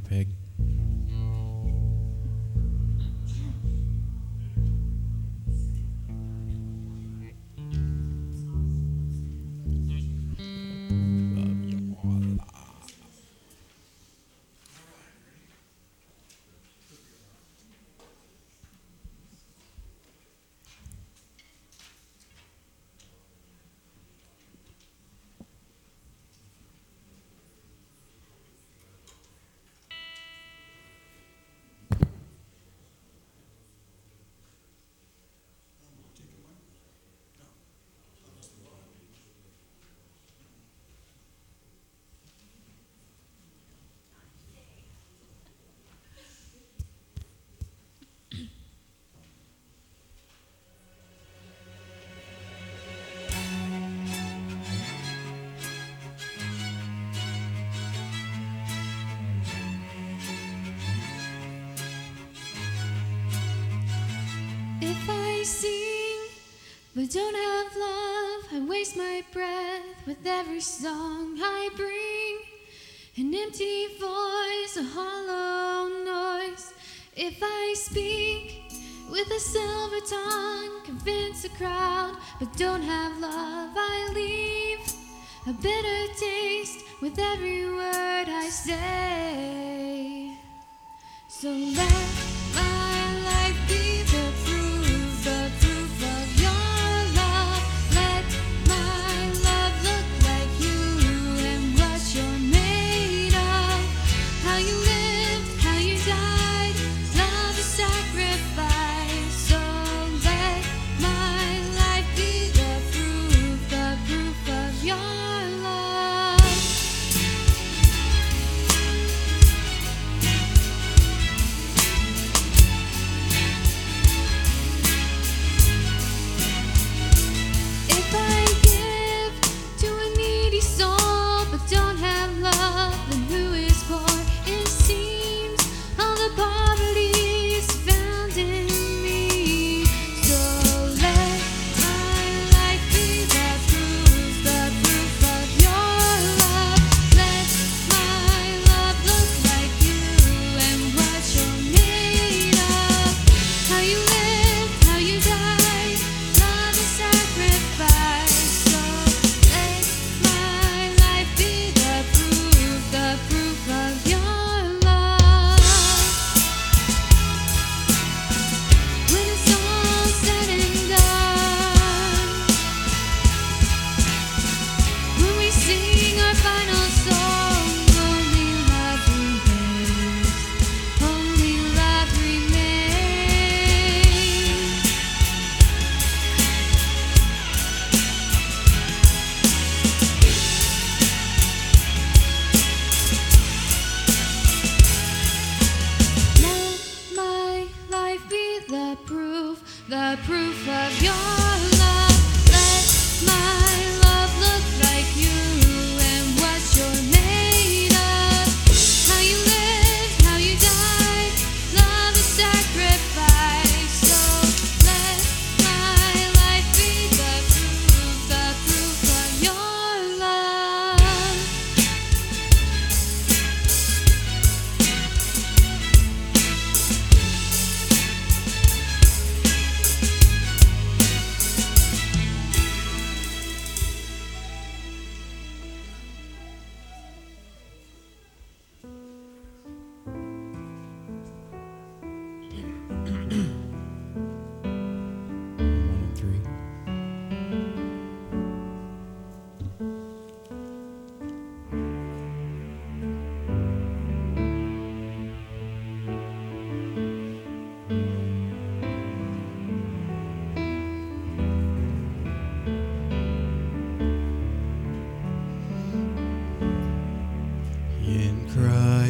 guinea pig. don't have love, I waste my breath with every song I bring. An empty voice, a hollow noise. If I speak with a silver tongue, convince a crowd, but don't have love, I leave a bitter taste with every word I say. So let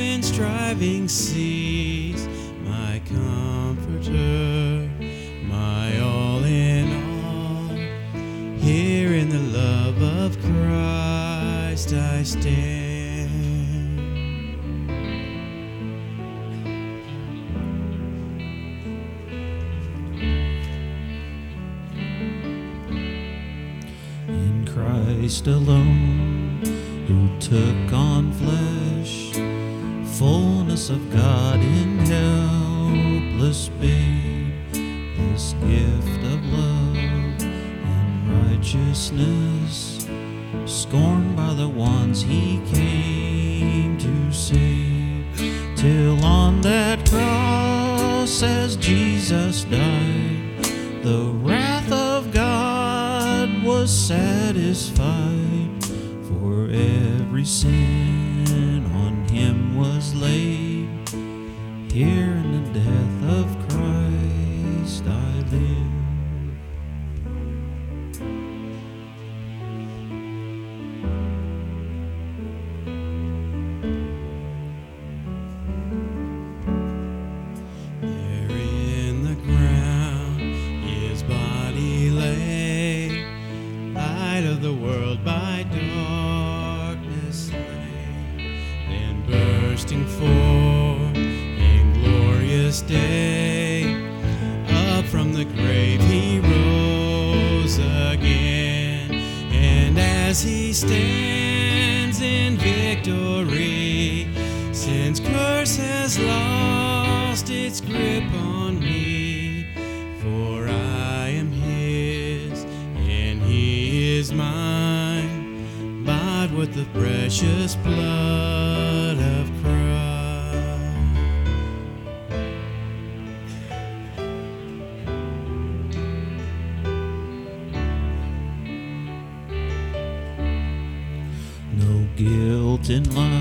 when striving cease, my comforter, my all in all. Here in the love of Christ I stand. in Christ alone, who took on of God in helpless babe, this gift of love and righteousness, scorned by the ones he came to save, till on that cross as Jesus died. The wrath of God was satisfied, for every sin as he stands in victory, sin's curse has lost its grip on me, for I am his and he is mine, bought with the precious blood in life,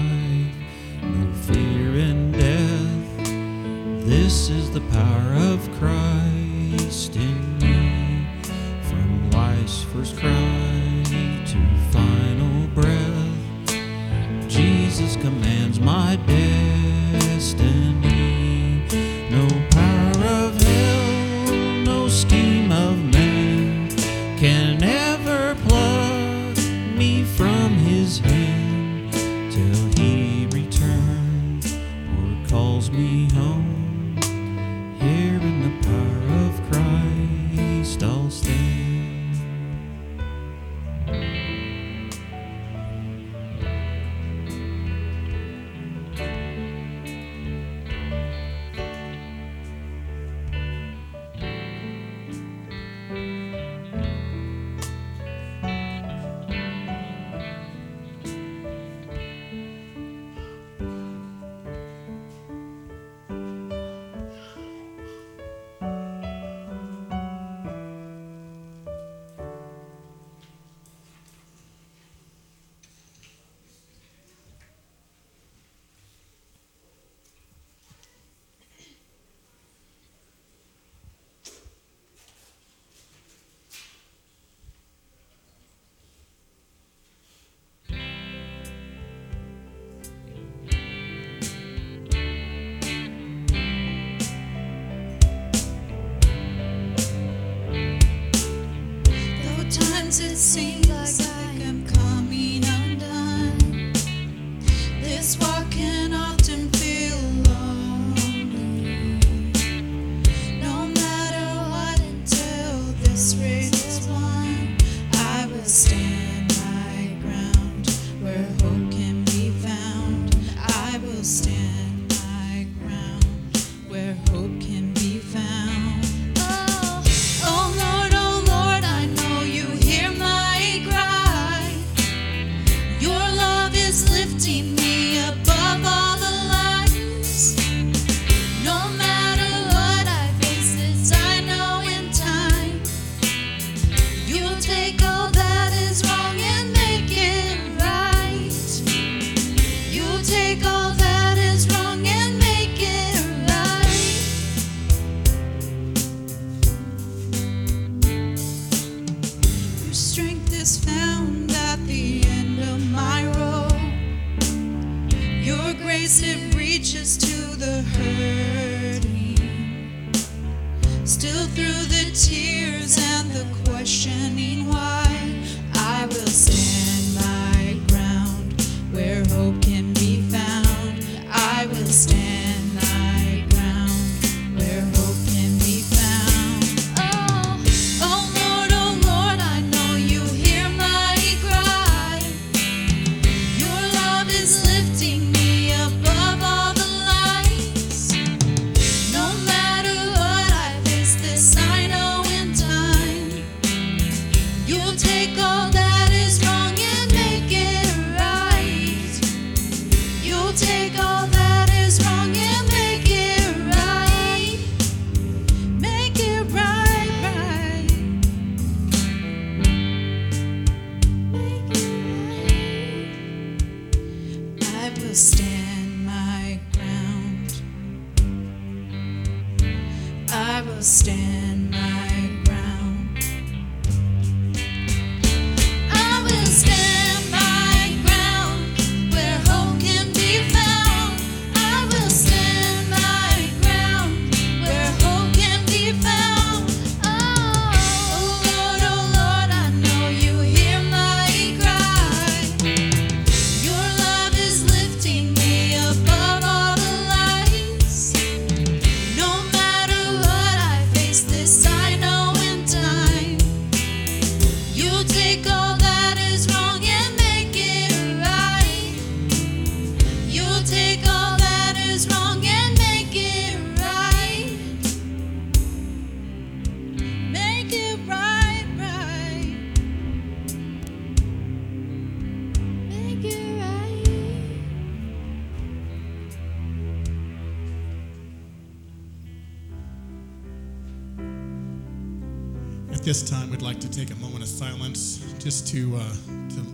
to take a moment of silence just to, uh, to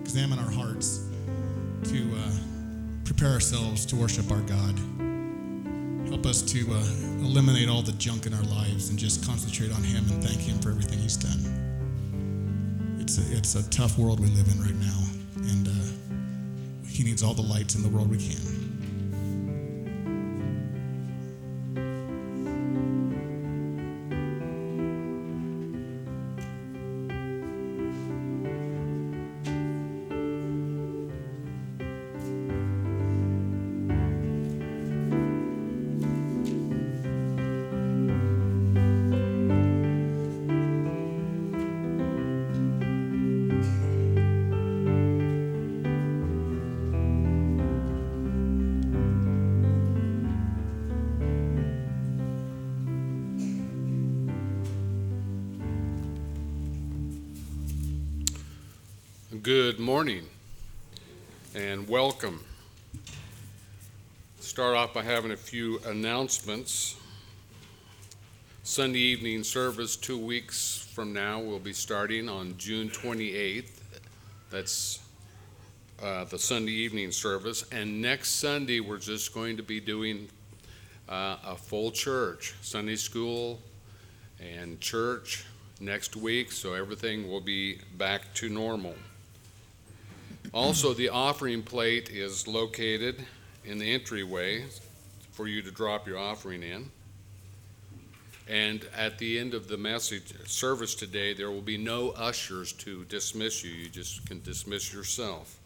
examine our hearts, to uh, prepare ourselves to worship our God. Help us to uh, eliminate all the junk in our lives and just concentrate on Him and thank Him for everything He's done. It's a, it's a tough world we live in right now, and uh, He needs all the lights in the world we can. By having a few announcements. Sunday evening service two weeks from now will be starting on June 28th. That's uh, the Sunday evening service. And next Sunday, we're just going to be doing uh, a full church, Sunday school and church next week, so everything will be back to normal. Also, the offering plate is located in the entryway for you to drop your offering in. And at the end of the message service today, there will be no ushers to dismiss you. You just can dismiss yourself.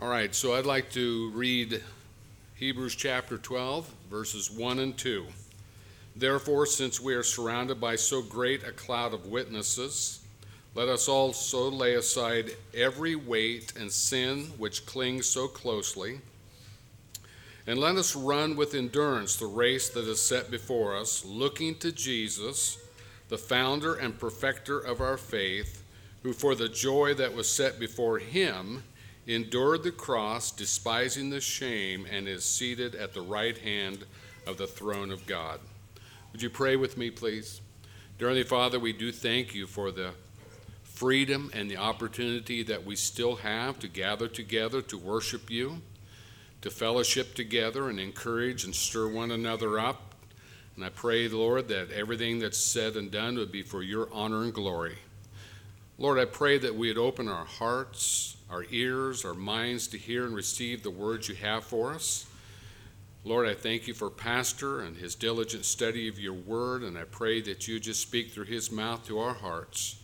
All right, so I'd like to read Hebrews chapter 12, verses 1 and 2. Therefore, since we are surrounded by so great a cloud of witnesses, let us also lay aside every weight and sin which clings so closely, and let us run with endurance the race that is set before us, looking to Jesus, the founder and perfecter of our faith, who for the joy that was set before him endured the cross, despising the shame, and is seated at the right hand of the throne of God. Would you pray with me, please? Dear Heavenly Father, we do thank you for the freedom and the opportunity that we still have to gather together to worship you, to fellowship together and encourage and stir one another up. And I pray, Lord, that everything that's said and done would be for your honor and glory. Lord, I pray that we would open our hearts, our ears, our minds to hear and receive the words you have for us. Lord, I thank you for Pastor and his diligent study of your word, and I pray that you just speak through his mouth to our hearts.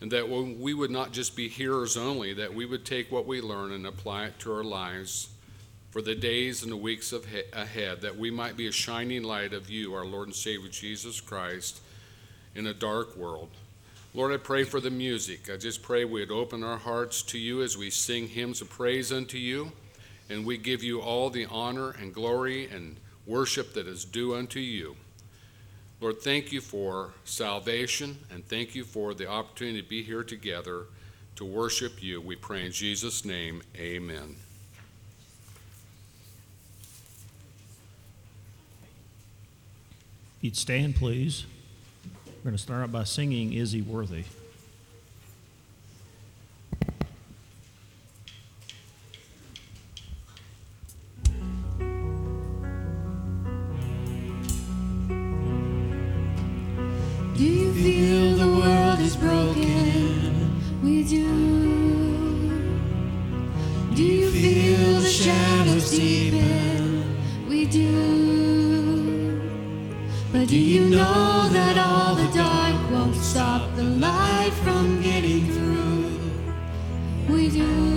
And that we would not just be hearers only, that we would take what we learn and apply it to our lives for the days and the weeks of he- ahead, that we might be a shining light of you, our Lord and Savior Jesus Christ, in a dark world. Lord, I pray for the music. I just pray we'd open our hearts to you as we sing hymns of praise unto you, and we give you all the honor and glory and worship that is due unto you. Lord, thank you for salvation, and thank you for the opportunity to be here together to worship you. We pray in Jesus' name, amen. If You'd stand, please. We're going to start out by singing Is He Worthy? Feel the world is broken? We do. Do you feel the shadows deepen? We do. But do you know that all the dark won't stop the light from getting through? We. Do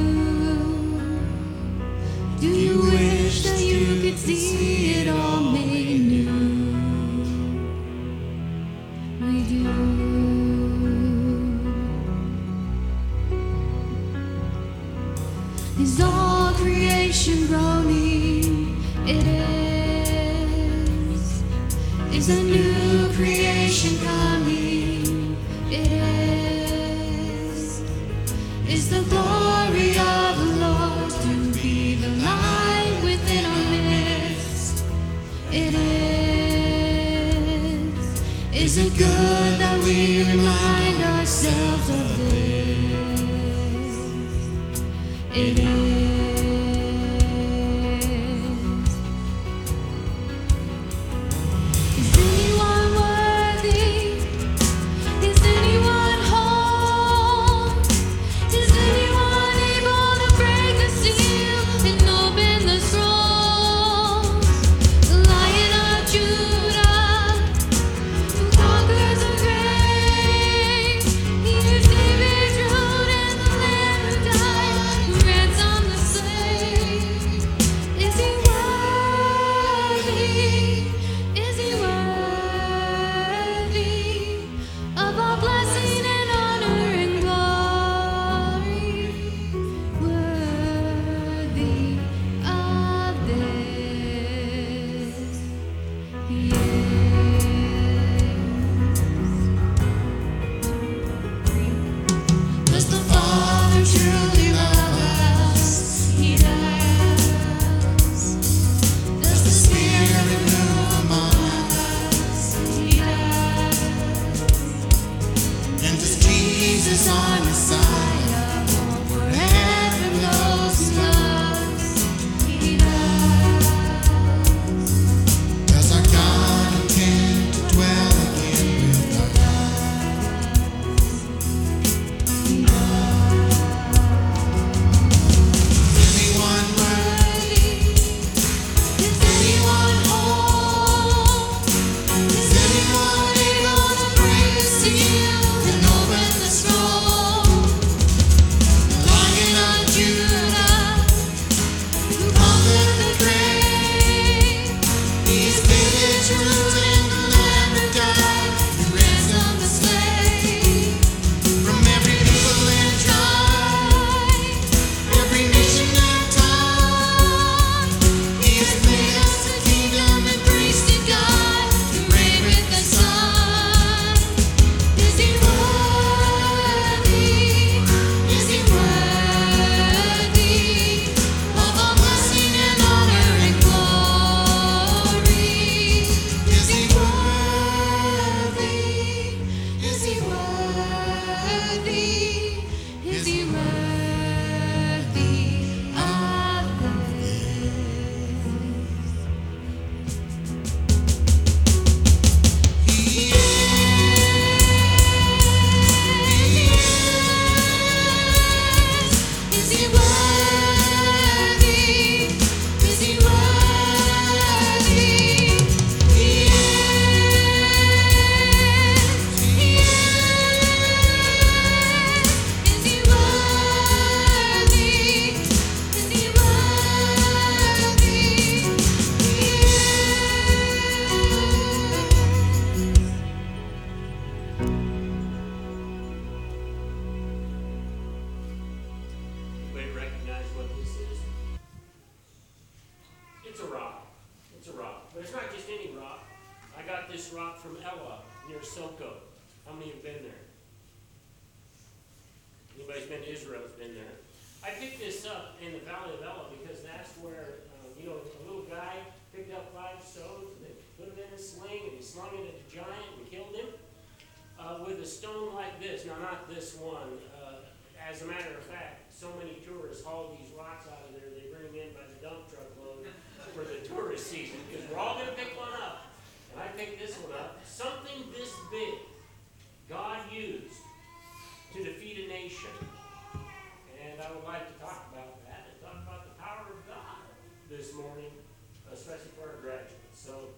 especially for our graduates. So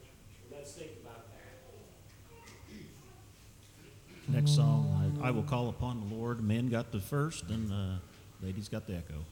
let's think about that. Next song, I, I will call upon the Lord. Men got the first, and uh, ladies got the echo.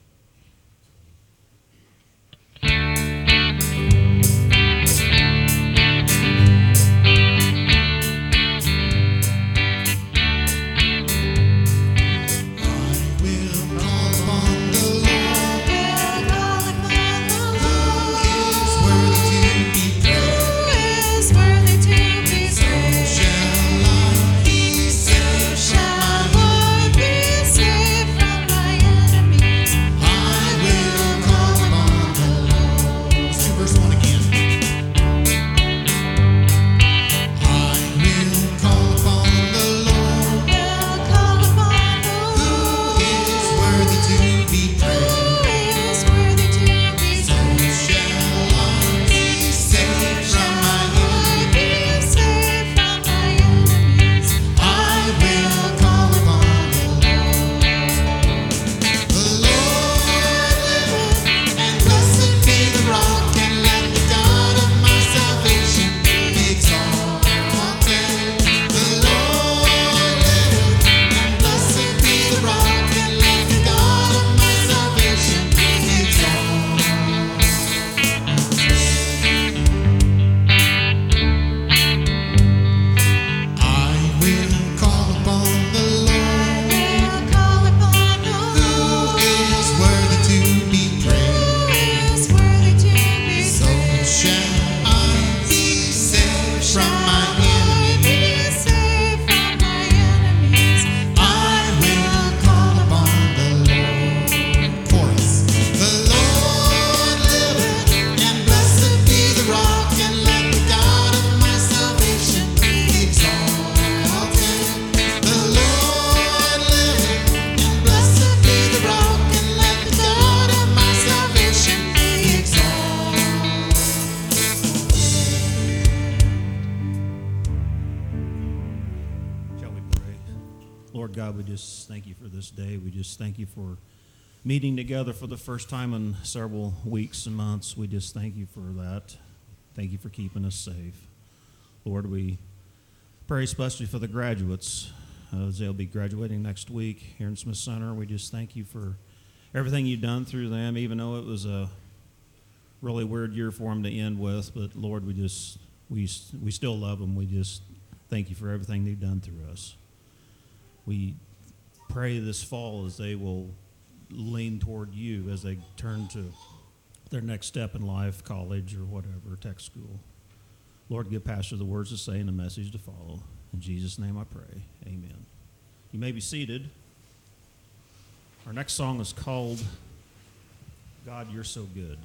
For the first time in several weeks and months. We just thank you for that. Thank you for keeping us safe. Lord, we pray especially for the graduates uh, they'll be graduating next week here in Smith Center. We just thank you for everything you've done through them, even though it was a really weird year for them to end with. But Lord, we just we we still love them. We just thank you for everything they've done through us. We pray this fall as they will lean toward you as they turn to their next step in life, college or whatever, tech school. Lord, give Pastor the words to say and the message to follow. In Jesus' name I pray. Amen. You may be seated. Our next song is called God, You're So Good.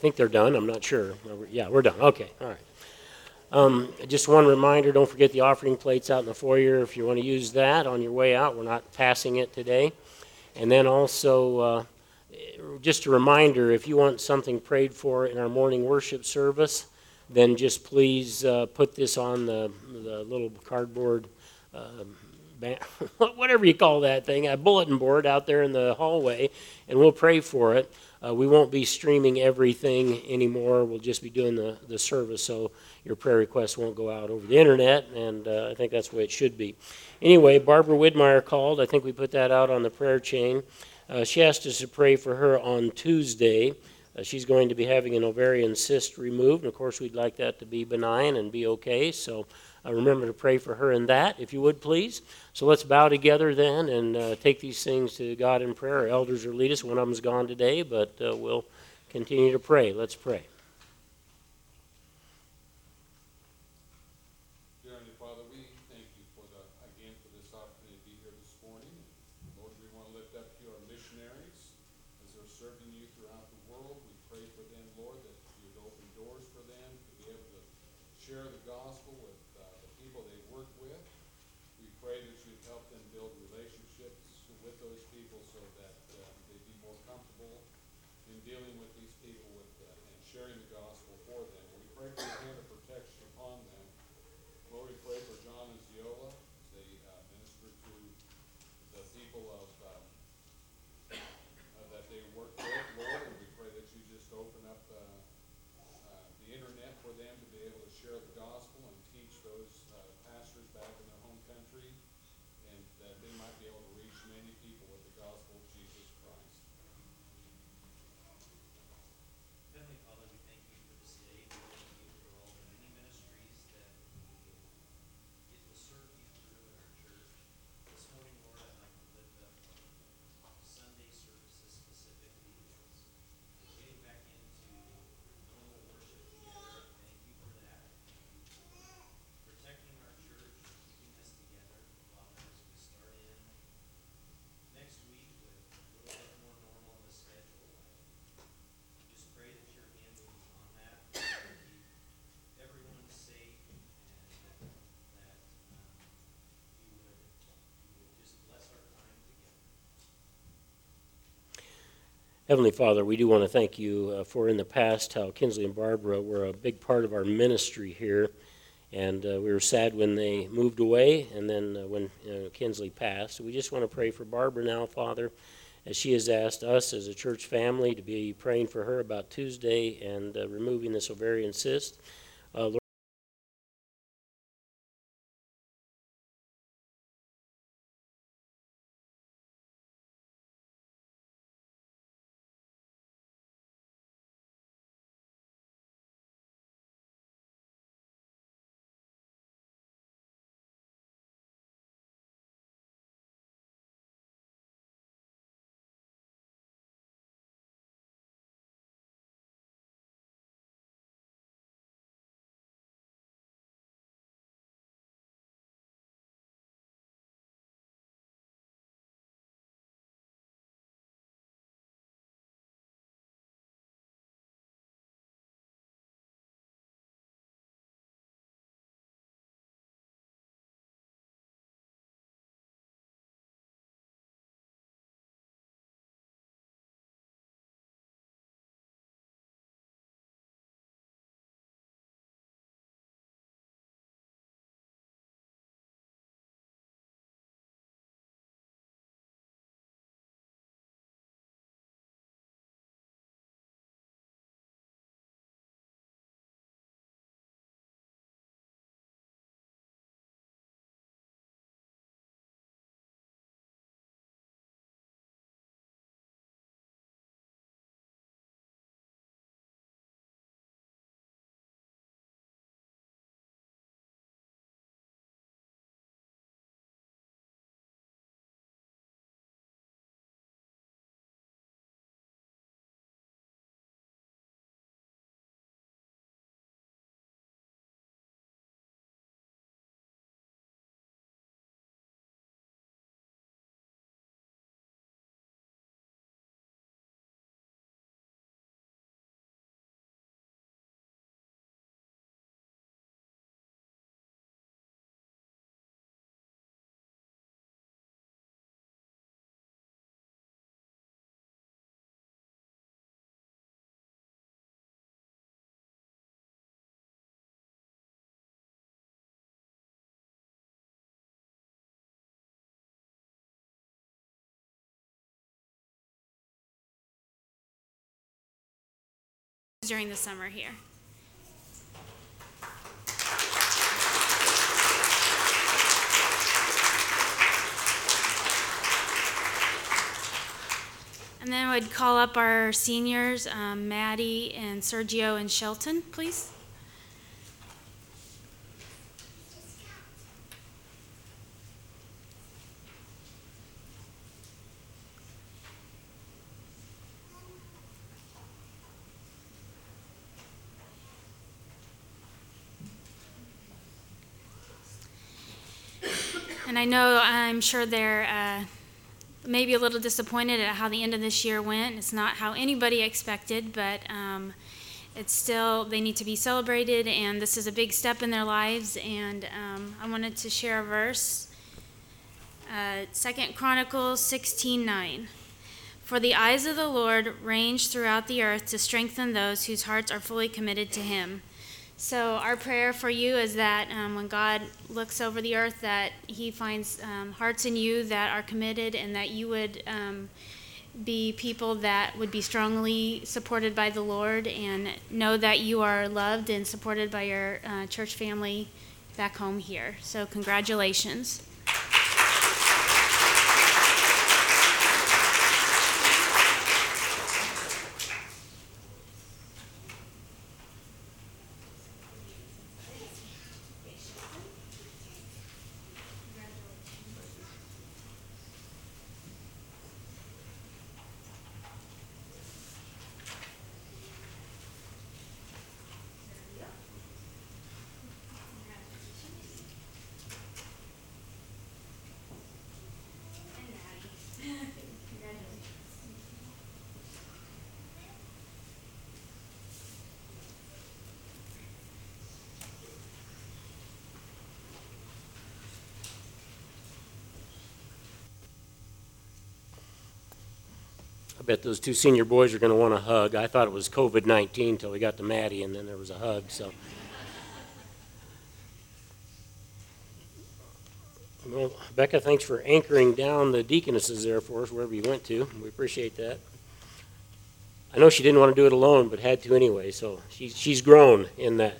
Think they're done. I'm not sure. Yeah, we're done. Okay, all right. Um, just one reminder, don't forget the offering plates out in the foyer if you want to use that on your way out. We're not passing it today. And then also, uh, just a reminder, if you want something prayed for in our morning worship service, then just please uh, put this on the, the little cardboard, um, whatever you call that thing, a bulletin board out there in the hallway, and we'll pray for it. Uh, we won't be streaming everything anymore. We'll just be doing the, the service, so your prayer requests won't go out over the internet, and uh, I think that's the way it should be. Anyway, Barbara Widmeyer called. I think we put that out on the prayer chain. Uh, she asked us to pray for her on Tuesday. Uh, she's going to be having an ovarian cyst removed, and of course, we'd like that to be benign and be okay. So uh, remember to pray for her in that, if you would, please. So let's bow together then and uh, take these things to God in prayer. Our elders will lead us. One of them's gone today, but uh, we'll continue to pray. Let's pray. that they might be able to reach many people with the gospel of Jesus Heavenly Father, we do want to thank you uh, for in the past how Kinsley and Barbara were a big part of our ministry here. And uh, we were sad when they moved away and then uh, when uh, Kinsley passed. We just want to pray for Barbara now, Father, as she has asked us as a church family to be praying for her about Tuesday and uh, removing this ovarian cyst. During the summer here. And then I would call up our seniors, um, Maddie and Sergio and Shelton, please. And I know, I'm sure they're uh, maybe a little disappointed at how the end of this year went. It's not how anybody expected, but um, it's still, they need to be celebrated, and this is a big step in their lives. And um, I wanted to share a verse. Uh, Chronicles 16 9. For the eyes of the Lord range throughout the earth to strengthen those whose hearts are fully committed to Him. So our prayer for you is that um, when God looks over the earth, that He finds um, hearts in you that are committed, and that you would um, be people that would be strongly supported by the Lord, and know that you are loved and supported by your uh, church family back home here. So congratulations. Bet those two senior boys are going to want a hug. I thought it was COVID 19 until we got to Maddie, and then there was a hug. So. Well, Becca, thanks for anchoring down the deaconesses there for us wherever you went to. We appreciate that. I know she didn't want to do it alone, but had to anyway, so she's, she's grown in that.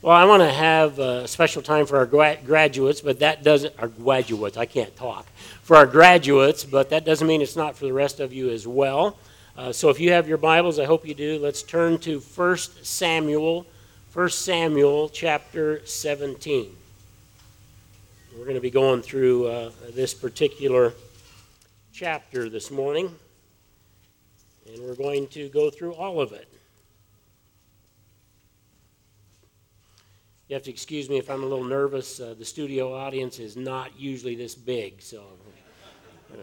Well, I want to have a special time for our gra- graduates, but that doesn't, our graduates, I can't talk, for our graduates, but that doesn't mean it's not for the rest of you as well. Uh, so if you have your Bibles, I hope you do, let's turn to 1 Samuel, 1 Samuel chapter 17. We're going to be going through uh, this particular chapter this morning, and we're going to go through all of it. You have to excuse me if I'm a little nervous. Uh, the studio audience is not usually this big, so uh,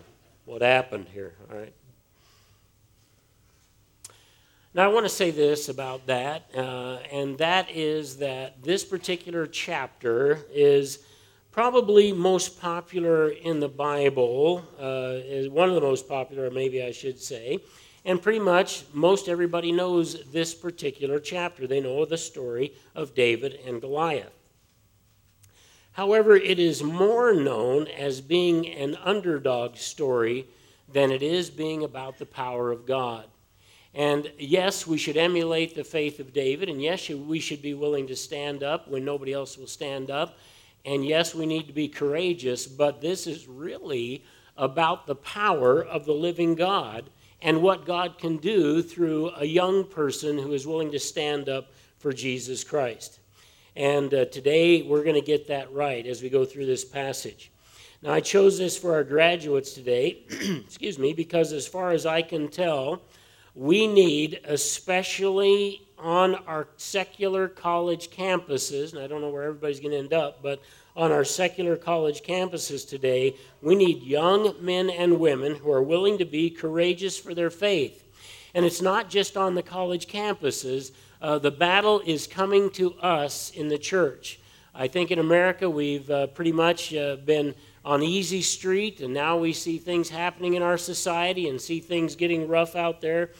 what happened here? All right. Now, I want to say this about that, uh, and that is that this particular chapter is probably most popular in the Bible, uh, is one of the most popular, maybe I should say. And pretty much most everybody knows this particular chapter. They know the story of David and Goliath. However, it is more known as being an underdog story than it is being about the power of God. And yes, we should emulate the faith of David, and yes, we should be willing to stand up when nobody else will stand up. And yes, we need to be courageous, but this is really about the power of the living God and what God can do through a young person who is willing to stand up for Jesus Christ. And uh, today we're going to get that right as we go through this passage. Now, I chose this for our graduates today, excuse me, because as far as I can tell, we need, especially on our secular college campuses, and I don't know where everybody's going to end up, but on our secular college campuses today, we need young men and women who are willing to be courageous for their faith. And it's not just on the college campuses, uh, the battle is coming to us in the church. I think in America we've uh, pretty much uh, been on easy street, and now we see things happening in our society and see things getting rough out there.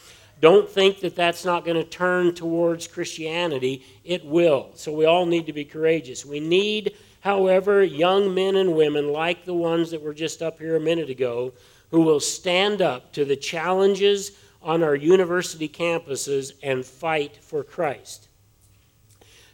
Don't think that that's not going to turn towards Christianity. It will. So we all need to be courageous. We need However, young men and women, like the ones that were just up here a minute ago, who will stand up to the challenges on our university campuses and fight for Christ.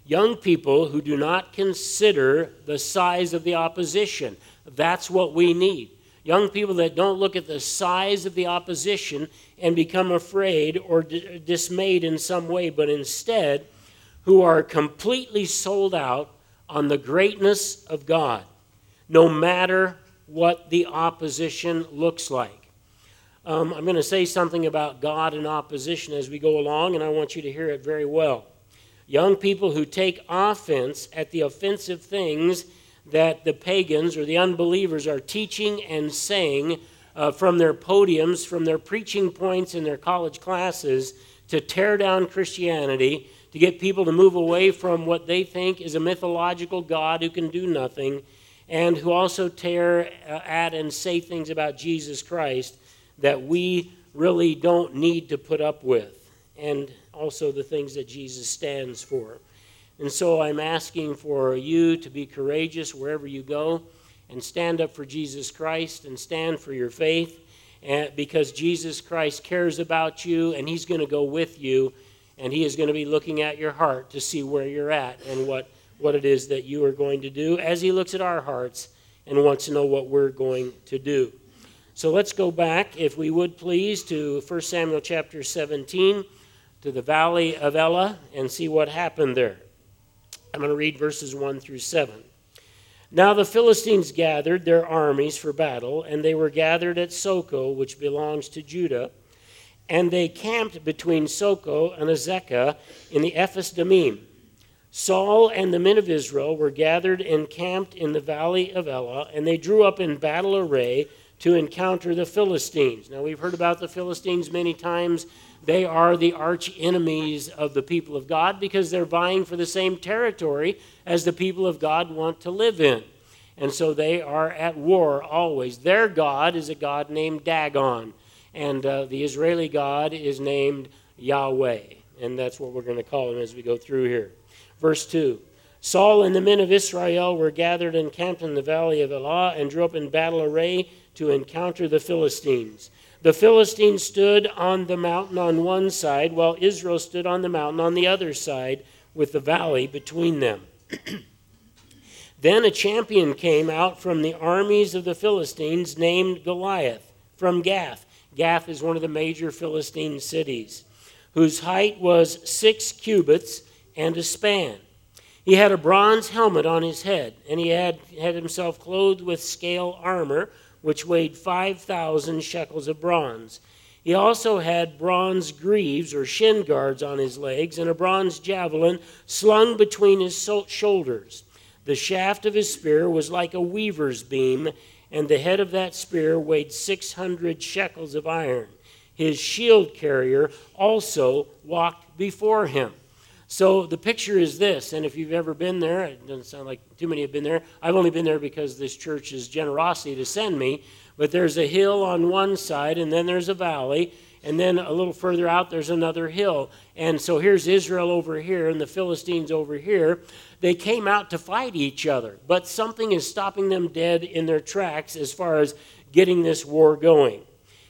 Young people who do not consider the size of the opposition. That's what we need. Young people that don't look at the size of the opposition and become afraid or d- dismayed in some way, but instead who are completely sold out on the greatness of God, no matter what the opposition looks like. Um, I'm going to say something about God and opposition as we go along, and I want you to hear it very well. Young people who take offense at the offensive things that the pagans or the unbelievers are teaching and saying uh, from their podiums, from their preaching points in their college classes to tear down Christianity to get people to move away from what they think is a mythological God who can do nothing, and who also tear uh, at and say things about Jesus Christ that we really don't need to put up with, and also the things that Jesus stands for. And so I'm asking for you to be courageous wherever you go and stand up for Jesus Christ and stand for your faith and because Jesus Christ cares about you and he's going to go with you and He is going to be looking at your heart to see where you're at and what, what it is that you are going to do as He looks at our hearts and wants to know what we're going to do. So let's go back, if we would please, to 1 Samuel chapter 17, to the valley of Elah, and see what happened there. I'm going to read verses 1 through 7. Now the Philistines gathered their armies for battle, and they were gathered at Socoh, which belongs to Judah and they camped between Socoh and Azekah in the Ephes Dammim. Saul and the men of Israel were gathered and camped in the valley of Elah, and they drew up in battle array to encounter the Philistines. Now, we've heard about the Philistines many times. They are the arch enemies of the people of God because they're vying for the same territory as the people of God want to live in. And so they are at war always. Their God is a God named Dagon and uh, the Israeli God is named Yahweh. And that's what we're going to call him as we go through here. Verse 2 Saul and the men of Israel were gathered and camped in the valley of Elah and drew up in battle array to encounter the Philistines. The Philistines stood on the mountain on one side, while Israel stood on the mountain on the other side, with the valley between them. then a champion came out from the armies of the Philistines named Goliath from Gath. Gath is one of the major Philistine cities, whose height was six cubits and a span. He had a bronze helmet on his head, and he had, had himself clothed with scale armor which weighed 5,000 shekels of bronze. He also had bronze greaves or shin guards on his legs and a bronze javelin slung between his shoulders. The shaft of his spear was like a weaver's beam, and the head of that spear weighed 600 shekels of iron. His shield carrier also walked before him. So the picture is this, and if you've ever been there, it doesn't sound like too many have been there. I've only been there because this church's generosity to send me. But there's a hill on one side, and then there's a valley, and then a little further out there's another hill. And so here's Israel over here, and the Philistines over here. They came out to fight each other, but something is stopping them dead in their tracks as far as getting this war going.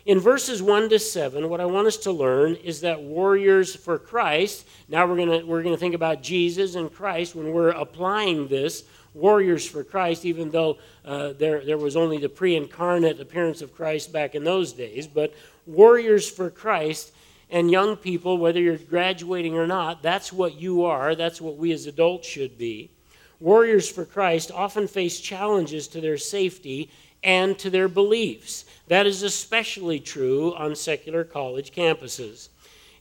In verses 1 to 7, what I want us to learn is that warriors for Christ, now we're going we're going to think about Jesus and Christ when we're applying this, warriors for Christ, even though uh, there, there was only the pre incarnate appearance of Christ back in those days, but warriors for Christ and young people, whether you're graduating or not, that's what you are. That's what we as adults should be. Warriors for Christ often face challenges to their safety and to their beliefs. That is especially true on secular college campuses.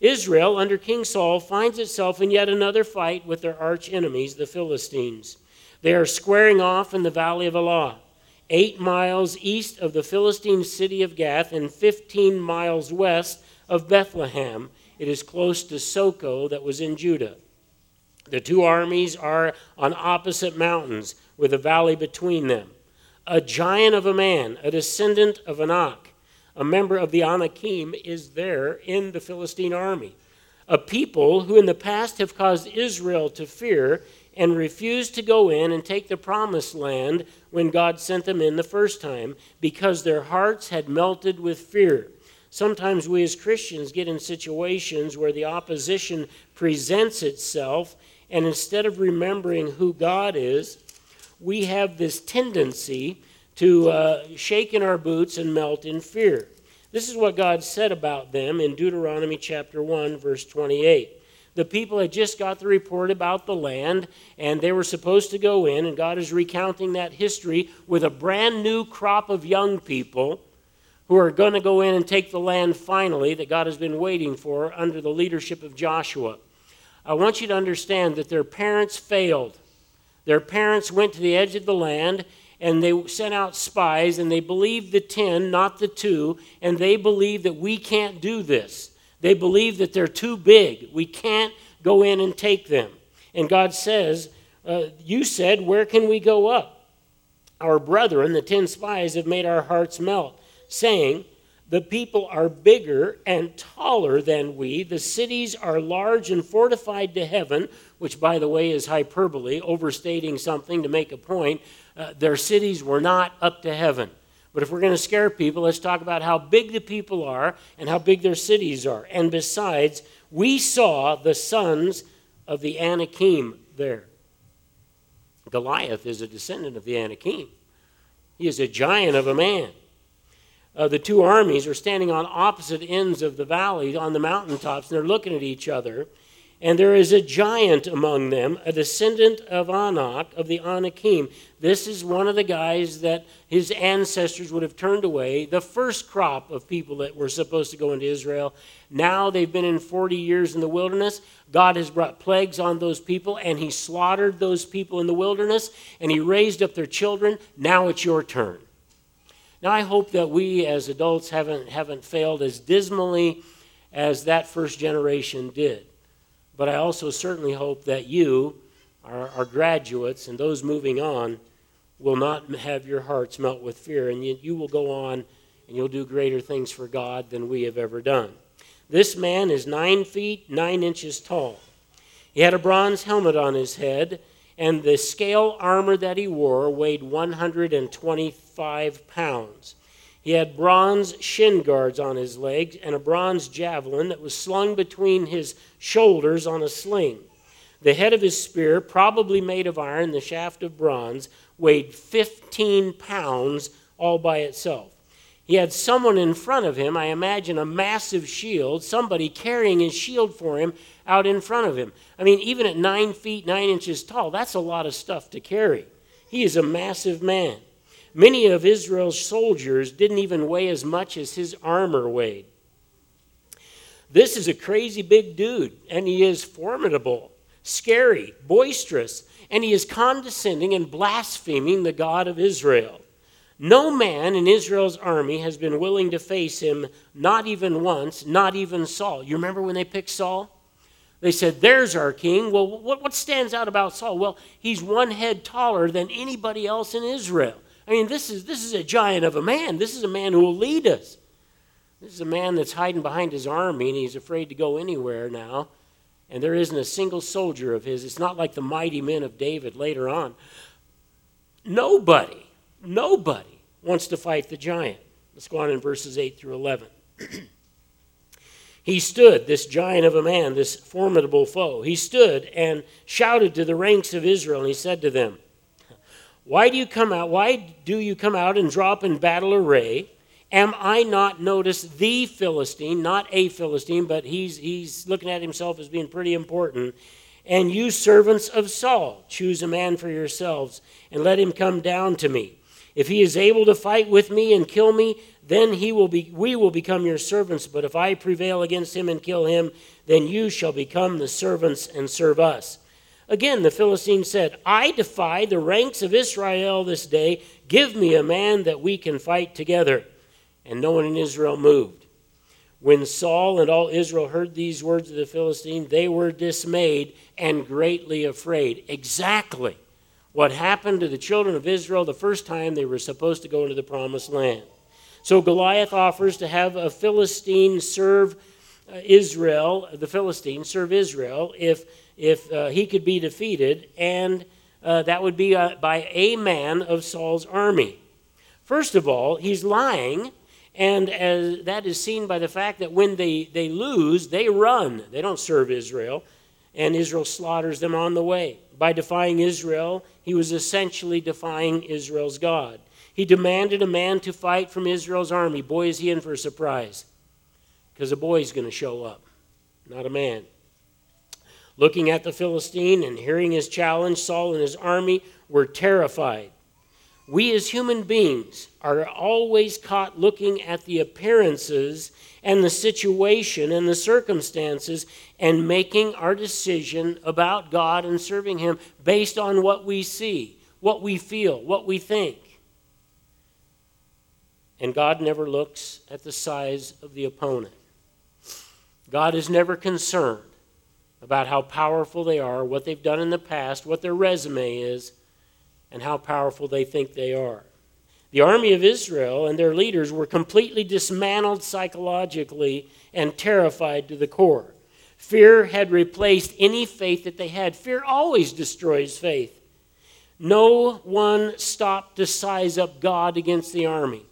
Israel, under King Saul, finds itself in yet another fight with their arch enemies, the Philistines. They are squaring off in the valley of Elah, eight miles east of the Philistine city of Gath and 15 miles west of Bethlehem. It is close to Socoh, that was in Judah. The two armies are on opposite mountains with a valley between them a giant of a man, a descendant of Anak, a member of the Anakim, is there in the Philistine army. A people who in the past have caused Israel to fear and refused to go in and take the promised land when God sent them in the first time because their hearts had melted with fear. Sometimes we as Christians get in situations where the opposition presents itself, and instead of remembering who God is, we have this tendency to uh, shake in our boots and melt in fear. This is what God said about them in Deuteronomy chapter 1, verse 28. The people had just got the report about the land, and they were supposed to go in, and God is recounting that history with a brand new crop of young people who are going to go in and take the land finally that God has been waiting for under the leadership of Joshua. I want you to understand that their parents failed. Their parents went to the edge of the land and they sent out spies and they believed the 10, not the two, and they believed that we can't do this. They believe that they're too big. We can't go in and take them. And God says, uh, You said, Where can we go up? Our brethren, the 10 spies, have made our hearts melt, saying, the people are bigger and taller than we. The cities are large and fortified to heaven, which, by the way, is hyperbole, overstating something to make a point. Uh, their cities were not up to heaven. But if we're going to scare people, let's talk about how big the people are and how big their cities are. And besides, we saw the sons of the Anakim there. Goliath is a descendant of the Anakim. He is a giant of a man uh, the two armies are standing on opposite ends of the valley on the mountaintops, and they're looking at each other. And there is a giant among them, a descendant of Anak, of the Anakim. This is one of the guys that his ancestors would have turned away, the first crop of people that were supposed to go into Israel. Now they've been in 40 years in the wilderness. God has brought plagues on those people, and he slaughtered those people in the wilderness, and he raised up their children. Now it's your turn. Now, I hope that we as adults haven't, haven't failed as dismally as that first generation did. But I also certainly hope that you, our, our graduates, and those moving on, will not have your hearts melt with fear, and you, you will go on and you'll do greater things for God than we have ever done. This man is nine feet, nine inches tall. He had a bronze helmet on his head, and the scale armor that he wore weighed 125 pounds. He had bronze shin guards on his legs and a bronze javelin that was slung between his shoulders on a sling. The head of his spear, probably made of iron, the shaft of bronze, weighed 15 pounds all by itself. He had someone in front of him, I imagine a massive shield, somebody carrying his shield for him out in front of him. I mean, even at nine feet, nine inches tall, that's a lot of stuff to carry. He is a massive man. Many of Israel's soldiers didn't even weigh as much as his armor weighed. This is a crazy big dude, and he is formidable, scary, boisterous, and he is condescending and blaspheming the God of Israel. No man in Israel's army has been willing to face him, not even once, not even Saul. You remember when they picked Saul? They said, There's our king. Well, what, stands out about Saul? Well, he's one head taller than anybody else in Israel. I mean, this is, this is a giant of a man. This is a man who will lead us. This is a man that's hiding behind his army and he's afraid to go anywhere now. And there isn't a single soldier of his. It's not like the mighty men of David later on. Nobody, nobody wants to fight the giant. Let's go on in verses 8 through 11. he stood, this giant of a man, this formidable foe. He stood and shouted to the ranks of Israel, and he said to them, why do you come out? Why do you come out and drop in battle array? Am I not notice the Philistine, not a Philistine, but he's he's looking at himself as being pretty important. And you servants of Saul, choose a man for yourselves and let him come down to me. If he is able to fight with me and kill me, then he will be we will become your servants, but if I prevail against him and kill him, then you shall become the servants and serve us. Again, the Philistine said, I defy the ranks of Israel this day. Give me a man that we can fight together. And no one in Israel moved. When Saul and all Israel heard these words of the Philistine, they were dismayed and greatly afraid. Exactly what happened to the children of Israel the first time they were supposed to go into the promised land. So Goliath offers to have a Philistine serve uh, Israel, the Philistine serve Israel, if if uh, he could be defeated, and uh, that would be uh, by a man of Saul's army. First of all, he's lying, and as that is seen by the fact that when they, they lose, they run. They don't serve Israel, and Israel slaughters them on the way. By defying Israel, he was essentially defying Israel's God. He demanded a man to fight from Israel's army. Boy, is he in for a surprise, because a boy's going to show up, not a man. Looking at the Philistine and hearing his challenge, Saul and his army were terrified. We as human beings are always caught looking at the appearances and the situation and the circumstances and making our decision about God and serving Him based on what we see, what we feel, what we think. And God never looks at the size of the opponent. God is never concerned about how powerful they are, what they've done in the past, what their resume is, and how powerful they think they are. The army of Israel and their leaders were completely dismantled psychologically and terrified to the core. Fear had replaced any faith that they had. Fear always destroys faith. No one stopped to size up God against the army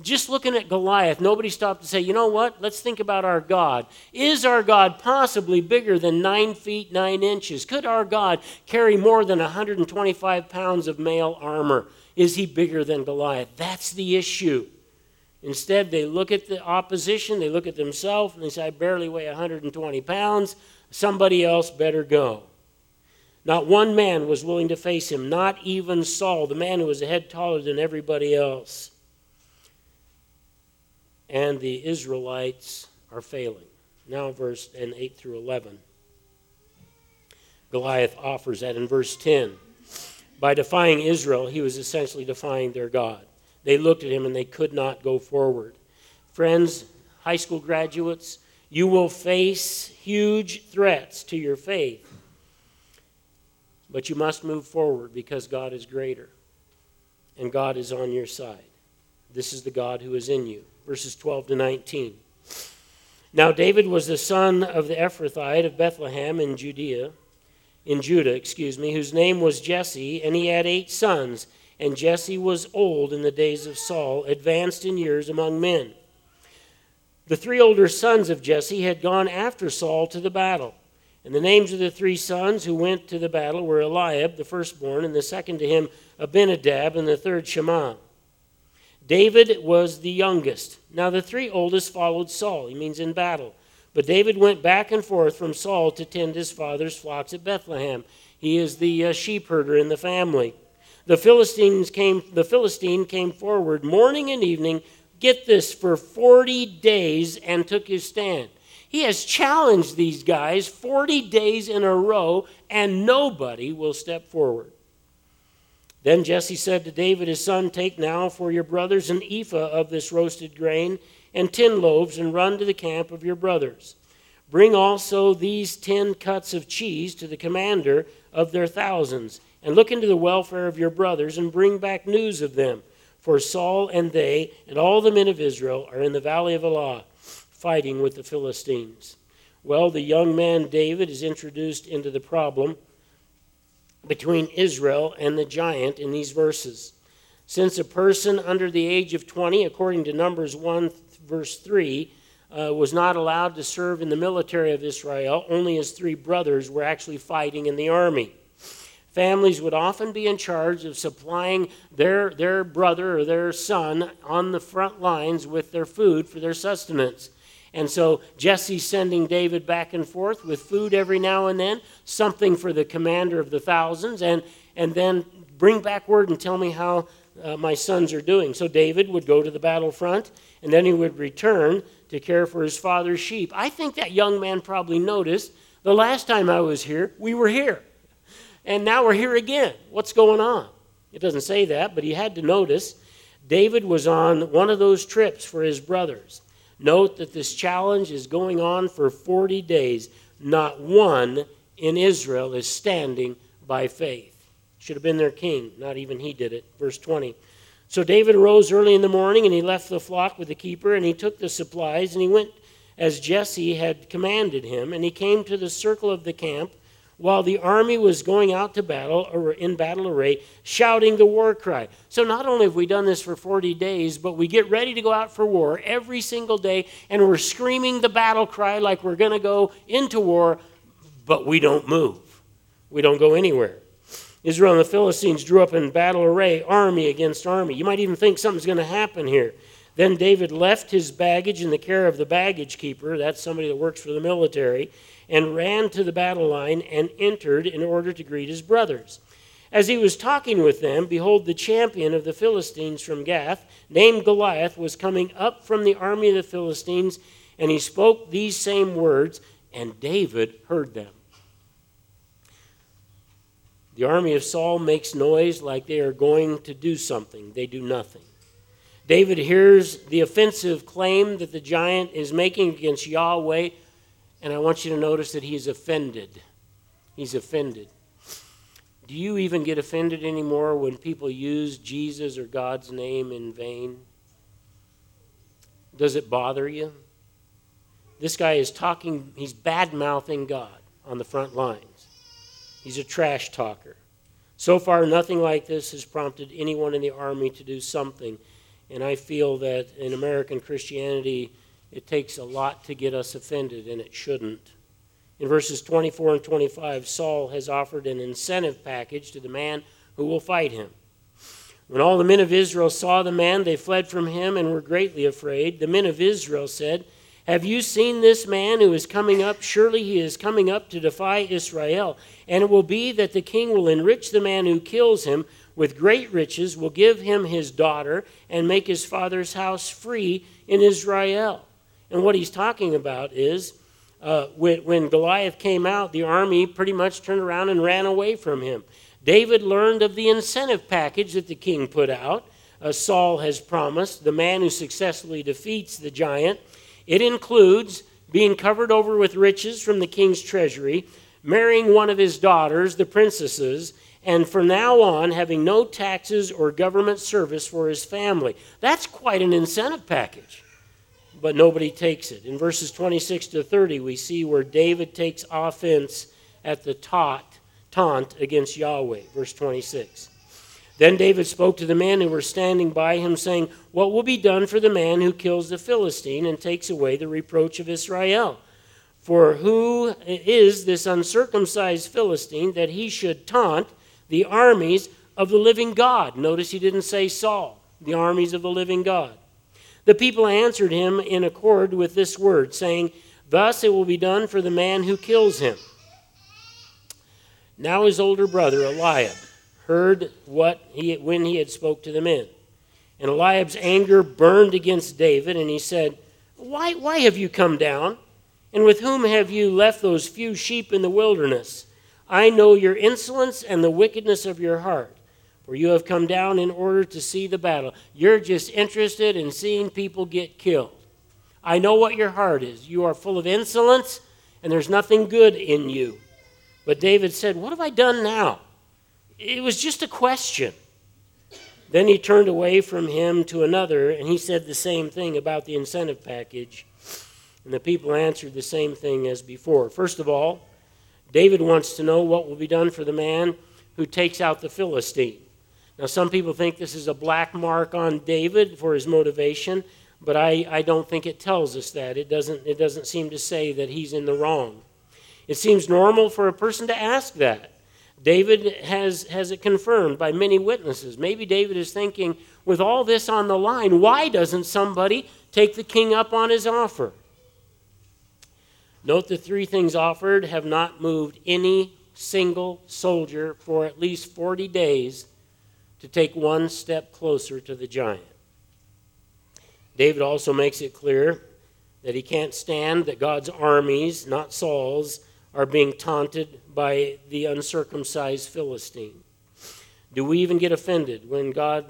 just looking at Goliath, nobody stopped to say, you know what? Let's think about our God. Is our God possibly bigger than nine feet nine inches? Could our God carry more than 125 pounds of mail armor? Is he bigger than Goliath? That's the issue. Instead, they look at the opposition, they look at themselves, and they say, I barely weigh 120 pounds. Somebody else better go. Not one man was willing to face him, not even Saul, the man who was a head taller than everybody else and the Israelites are failing. Now, verse and 8 through 11. Goliath offers that in verse 10. By defying Israel, he was essentially defying their God. They looked at him and they could not go forward. Friends, high school graduates, you will face huge threats to your faith. But you must move forward because God is greater and God is on your side. This is the God who is in you. Verses 12 to 19. Now David was the son of the Ephrathite of Bethlehem in Judea, in Judah, excuse me, whose name was Jesse, and he had eight sons. And Jesse was old in the days of Saul, advanced in years among men. The three older sons of Jesse had gone after Saul to the battle. And the names of the three sons who went to the battle were Eliab, the firstborn, and the second to him Abinadab, and the third Shammah. David was the youngest. Now the three oldest followed Saul, he means in battle. But David went back and forth from Saul to tend his father's flocks at Bethlehem. He is the uh, sheep herder in the family. The Philistines came the Philistine came forward morning and evening, get this, for 40 days and took his stand. He has challenged these guys 40 days in a row, and nobody will step forward. Then Jesse said to David his son, Take now for your brothers an ephah of this roasted grain and ten loaves, and run to the camp of your brothers. Bring also these ten cuts of cheese to the commander of their thousands, and look into the welfare of your brothers, and bring back news of them. For Saul and they and all the men of Israel are in the valley of Elah fighting with the Philistines. Well, the young man David is introduced into the problem between Israel and the giant in these verses. Since a person under the age of 20, according to Numbers 1, verse 3, uh, was not allowed to serve in the military of Israel, only his three brothers were actually fighting in the army. Families would often be in charge of supplying their, their brother or their son on the front lines with their food for their sustenance. And so Jesse's sending David back and forth with food every now and then, something for the commander of the thousands, and, and then bring back word and tell me how uh, my sons are doing. So David would go to the battlefront, and then he would return to care for his father's sheep. I think that young man probably noticed the last time I was here, we were here. And now we're here again. What's going on? It doesn't say that, but he had to notice. David was on one of those trips for his brothers. Note that this challenge is going on for 40 days. Not one in Israel is standing by faith. Should have been their king. Not even he did it. Verse 20. So David arose early in the morning and he left the flock with the keeper and he took the supplies and he went as Jesse had commanded him and he came to the circle of the camp while the army was going out to battle or in battle array, shouting the war cry. So not only have we done this for 40 days, but we get ready to go out for war every single day, and we're screaming the battle cry like we're going to go into war, but we don't move. We don't go anywhere. Israel and the Philistines drew up in battle array, army against army. You might even think something's going to happen here. Then David left his baggage in the care of the baggage keeper, that's somebody that works for the military, and ran to the battle line and entered in order to greet his brothers. As he was talking with them, behold, the champion of the Philistines from Gath, named Goliath, was coming up from the army of the Philistines, and he spoke these same words, and David heard them. The army of Saul makes noise like they are going to do something. They do nothing. David hears the offensive claim that the giant is making against Yahweh and I want you to notice that he is offended. He's offended. Do you even get offended anymore when people use Jesus or God's name in vain? Does it bother you? This guy is talking, he's bad mouthing God on the front lines. He's a trash talker. So far, nothing like this has prompted anyone in the army to do something. And I feel that in American Christianity, it takes a lot to get us offended, and it shouldn't. In verses 24 and 25, Saul has offered an incentive package to the man who will fight him. When all the men of Israel saw the man, they fled from him and were greatly afraid. The men of Israel said, Have you seen this man who is coming up? Surely he is coming up to defy Israel. And it will be that the king will enrich the man who kills him with great riches, will give him his daughter, and make his father's house free in Israel. And what he's talking about is uh, when, when Goliath came out, the army pretty much turned around and ran away from him. David learned of the incentive package that the king put out. Uh, Saul has promised, the man who successfully defeats the giant. It includes being covered over with riches from the king's treasury, marrying one of his daughters, the princesses, and from now on having no taxes or government service for his family. That's quite an incentive package. But nobody takes it. In verses 26 to 30, we see where David takes offense at the taunt, taunt against Yahweh. Verse 26. Then David spoke to the men who were standing by him, saying, What will be done for the man who kills the Philistine and takes away the reproach of Israel? For who is this uncircumcised Philistine that he should taunt the armies of the living God? Notice he didn't say Saul, the armies of the living God. The people answered him in accord with this word, saying, Thus it will be done for the man who kills him. Now his older brother Eliab heard what he when he had spoke to the men. And Eliab's anger burned against David, and he said, Why, why have you come down? And with whom have you left those few sheep in the wilderness? I know your insolence and the wickedness of your heart, for you have come down in order to see the battle. You're just interested in seeing people get killed. I know what your heart is. You are full of insolence, and there's nothing good in you. But David said, What have I done now? It was just a question. Then he turned away from him to another, and he said the same thing about the incentive package. And the people answered the same thing as before. First of all, David wants to know what will be done for the man who takes out the Philistine. Now, some people think this is a black mark on David for his motivation, but I, I don't think it tells us that. It doesn't, it doesn't seem to say that he's in the wrong. It seems normal for a person to ask that. David has, has it confirmed by many witnesses. Maybe David is thinking, with all this on the line, why doesn't somebody take the king up on his offer? Note the three things offered have not moved any single soldier for at least 40 days to take one step closer to the giant. David also makes it clear that he can't stand that God's armies, not Saul's, are being taunted by the uncircumcised Philistine. Do we even get offended when God,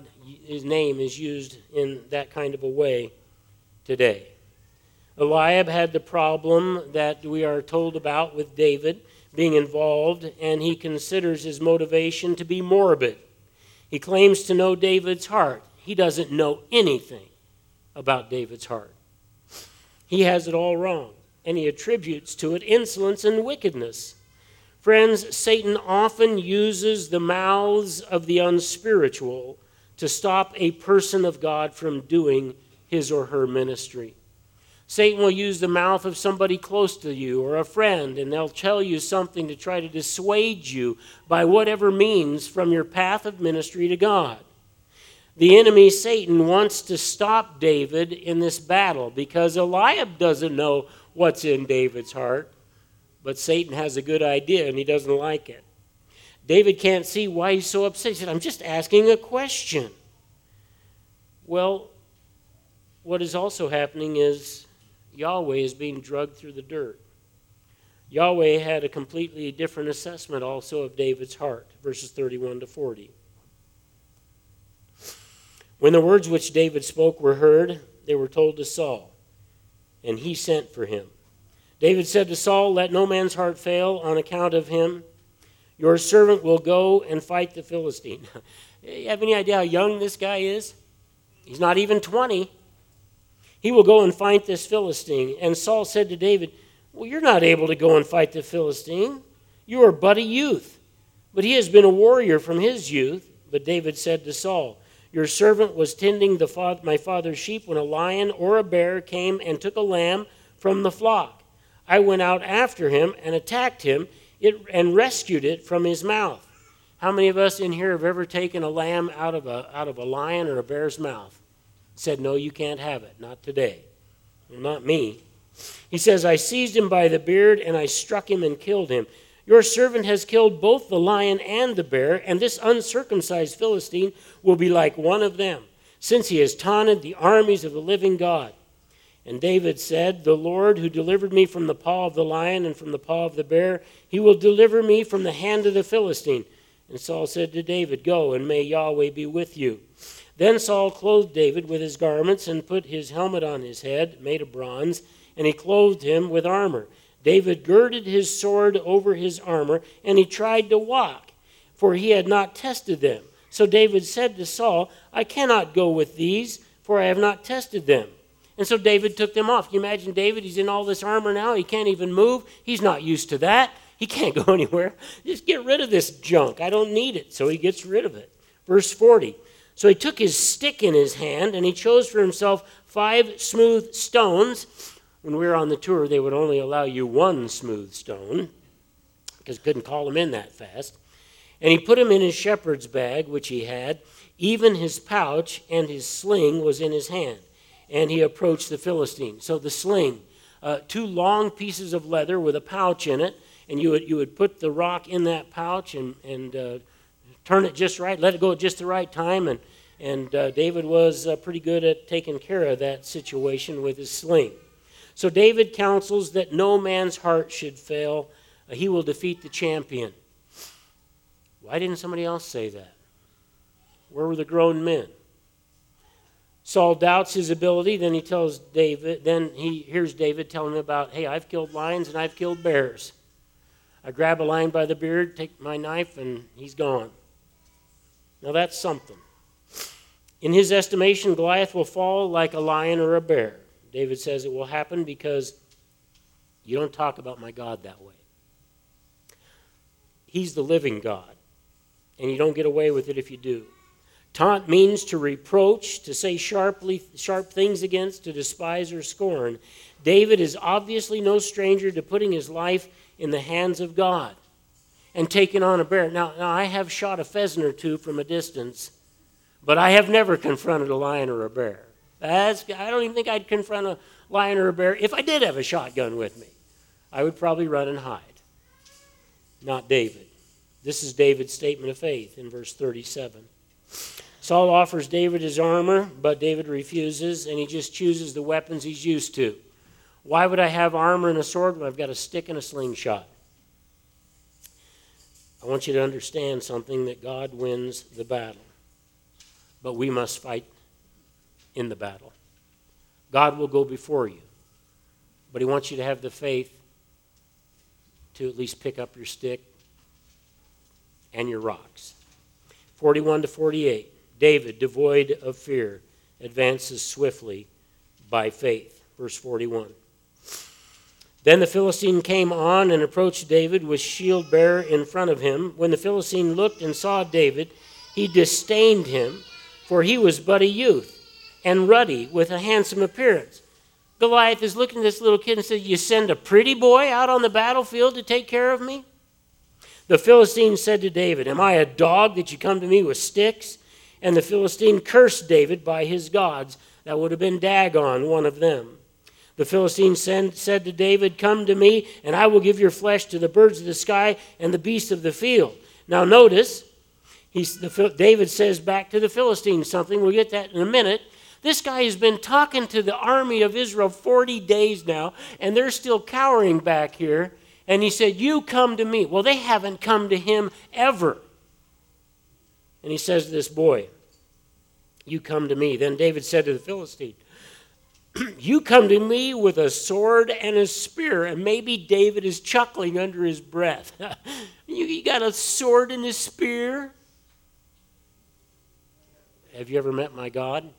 his name is used in that kind of a way today? Eliab had the problem that we are told about with David being involved, and he considers his motivation to be morbid. He claims to know David's heart. He doesn't know anything about David's heart. He has it all wrong, and he attributes to it insolence and wickedness. Friends, Satan often uses the mouths of the unspiritual to stop a person of God from doing his or her ministry. Satan will use the mouth of somebody close to you or a friend, and they'll tell you something to try to dissuade you by whatever means from your path of ministry to God. The enemy, Satan, wants to stop David in this battle because Eliab doesn't know what's in David's heart, but Satan has a good idea and he doesn't like it. David can't see why he's so upset. He said, I'm just asking a question. Well, what is also happening is Yahweh is being drugged through the dirt. Yahweh had a completely different assessment also of David's heart, verses 31 to 40. When the words which David spoke were heard, they were told to Saul, and he sent for him. David said to Saul, Let no man's heart fail on account of him. Your servant will go and fight the Philistine. you have any idea how young this guy is? He's not even 20. He will go and fight this Philistine. And Saul said to David, Well, you're not able to go and fight the Philistine. You are but a youth. But he has been a warrior from his youth. But David said to Saul, Your servant was tending the my father's sheep when a lion or a bear came and took a lamb from the flock. I went out after him and attacked him and rescued it from his mouth. How many of us in here have ever taken a lamb out of a, out of a lion or a bear's mouth? Said, No, you can't have it. Not today. Well, not me. He says, I seized him by the beard and I struck him and killed him. Your servant has killed both the lion and the bear, and this uncircumcised Philistine will be like one of them, since he has taunted the armies of the living God. And David said, The Lord who delivered me from the paw of the lion and from the paw of the bear, he will deliver me from the hand of the Philistine. And Saul said to David, Go, and may Yahweh be with you. Then Saul clothed David with his garments and put his helmet on his head, made of bronze, and he clothed him with armor. David girded his sword over his armor, and he tried to walk, for he had not tested them. So David said to Saul, I cannot go with these, for I have not tested them. And so David took them off. Can you imagine David? He's in all this armor now. He can't even move. He's not used to that. He can't go anywhere. Just get rid of this junk. I don't need it. So he gets rid of it. Verse 40. So he took his stick in his hand and he chose for himself five smooth stones. When we were on the tour, they would only allow you one smooth stone because couldn't call them in that fast. And he put him in his shepherd's bag, which he had. Even his pouch and his sling was in his hand. And he approached the Philistine. So the sling, uh, two long pieces of leather with a pouch in it, and you would, you would put the rock in that pouch and, and uh, turn it just right, let it go at just the right time. And, and uh, David was uh, pretty good at taking care of that situation with his sling. So David counsels that no man's heart should fail. Uh, he will defeat the champion. Why didn't somebody else say that? Where were the grown men? Saul doubts his ability, then he tells David, then he hears David telling him about, hey, I've killed lions and I've killed bears. I grab a lion by the beard, take my knife, and he's gone. Now that's something. In his estimation, Goliath will fall like a lion or a bear. David says it will happen because you don't talk about my God that way. He's the living God, and you don't get away with it if you do. Taunt means to reproach, to say sharply, sharp things against, to despise or scorn. David is obviously no stranger to putting his life in the hands of God and taking on a bear. Now, now, I have shot a pheasant or two from a distance, but I have never confronted a lion or a bear. That's, I don't even think I'd confront a lion or a bear if I did have a shotgun with me. I would probably run and hide. Not David. This is David's statement of faith in verse 37. Saul offers David his armor, but David refuses, and he just chooses the weapons he's used to. Why would I have armor and a sword when I've got a stick and a slingshot? I want you to understand something that God wins the battle, but we must fight in the battle. God will go before you, but He wants you to have the faith to at least pick up your stick and your rocks. 41 to 48. David, devoid of fear, advances swiftly by faith. Verse 41. Then the Philistine came on and approached David with shield bearer in front of him. When the Philistine looked and saw David, he disdained him, for he was but a youth and ruddy with a handsome appearance. Goliath is looking at this little kid and says, You send a pretty boy out on the battlefield to take care of me? The Philistine said to David, Am I a dog that you come to me with sticks? And the Philistine cursed David by his gods. That would have been Dagon, one of them. The Philistine said to David, Come to me, and I will give your flesh to the birds of the sky and the beasts of the field. Now, notice, the, David says back to the Philistine something. We'll get that in a minute. This guy has been talking to the army of Israel 40 days now, and they're still cowering back here. And he said, You come to me. Well, they haven't come to him ever. And he says to this boy, You come to me. Then David said to the Philistine, You come to me with a sword and a spear. And maybe David is chuckling under his breath. you, you got a sword and a spear? Have you ever met my God?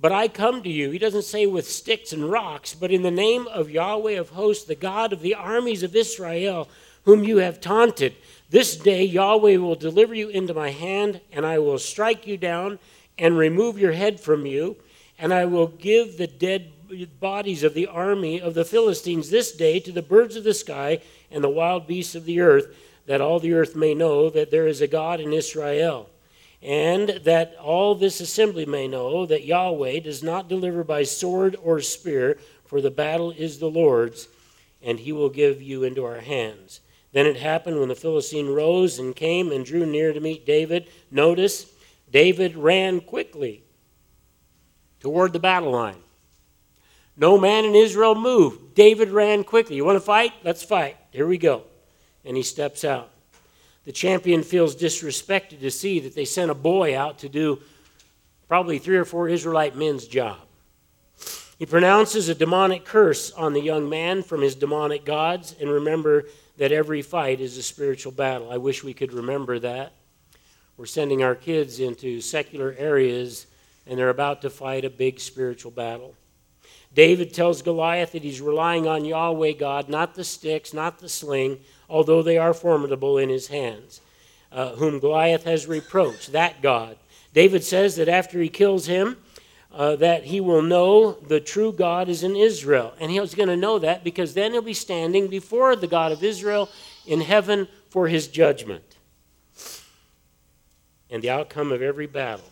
But I come to you, he doesn't say with sticks and rocks, but in the name of Yahweh of hosts, the God of the armies of Israel, whom you have taunted. This day Yahweh will deliver you into my hand, and I will strike you down and remove your head from you, and I will give the dead bodies of the army of the Philistines this day to the birds of the sky and the wild beasts of the earth, that all the earth may know that there is a God in Israel and that all this assembly may know that Yahweh does not deliver by sword or spear, for the battle is the Lord's, and he will give you into our hands. Then it happened when the Philistine rose and came and drew near to meet David. Notice, David ran quickly toward the battle line. No man in Israel moved. David ran quickly. You want to fight? Let's fight. Here we go. And he steps out. The champion feels disrespected to see that they sent a boy out to do probably three or four Israelite men's job. He pronounces a demonic curse on the young man from his demonic gods, and remember, that every fight is a spiritual battle. I wish we could remember that. We're sending our kids into secular areas, and they're about to fight a big spiritual battle. David tells Goliath that he's relying on Yahweh God, not the sticks, not the sling, although they are formidable in his hands, uh, whom Goliath has reproached, that God. David says that after he kills him, uh, that he will know the true God is in Israel. And he's going to know that because then he'll be standing before the God of Israel in heaven for his judgment. And the outcome of every battle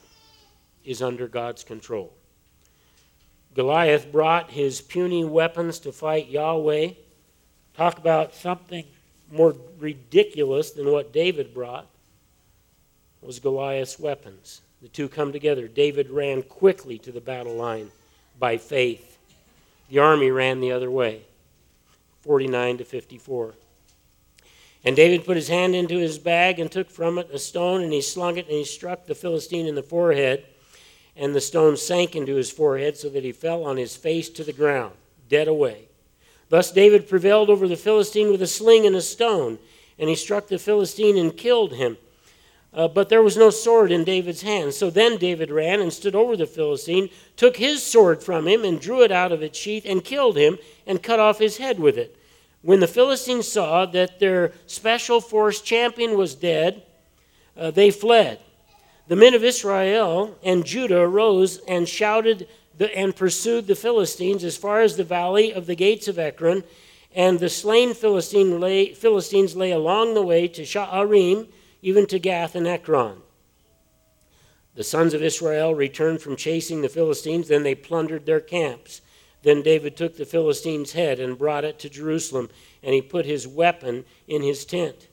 is under God's control. Goliath brought his puny weapons to fight Yahweh. Talk about something more ridiculous than what David brought was Goliath's weapons. The two come together. David ran quickly to the battle line by faith. The army ran the other way, 49 to 54. And David put his hand into his bag and took from it a stone, and he slung it, and he struck the Philistine in the forehead. And the stone sank into his forehead so that he fell on his face to the ground, dead away. Thus David prevailed over the Philistine with a sling and a stone, and he struck the Philistine and killed him. Uh, but there was no sword in David's hand. So then David ran and stood over the Philistine, took his sword from him, and drew it out of its sheath, and killed him, and cut off his head with it. When the Philistines saw that their special force champion was dead, uh, they fled. The men of Israel and Judah arose and shouted the, and pursued the Philistines as far as the valley of the gates of Ekron. And the slain Philistine lay, Philistines lay along the way to Sha'arim even to Gath and Ekron. The sons of Israel returned from chasing the Philistines, then they plundered their camps. Then David took the Philistine's head and brought it to Jerusalem, and he put his weapon in his tent.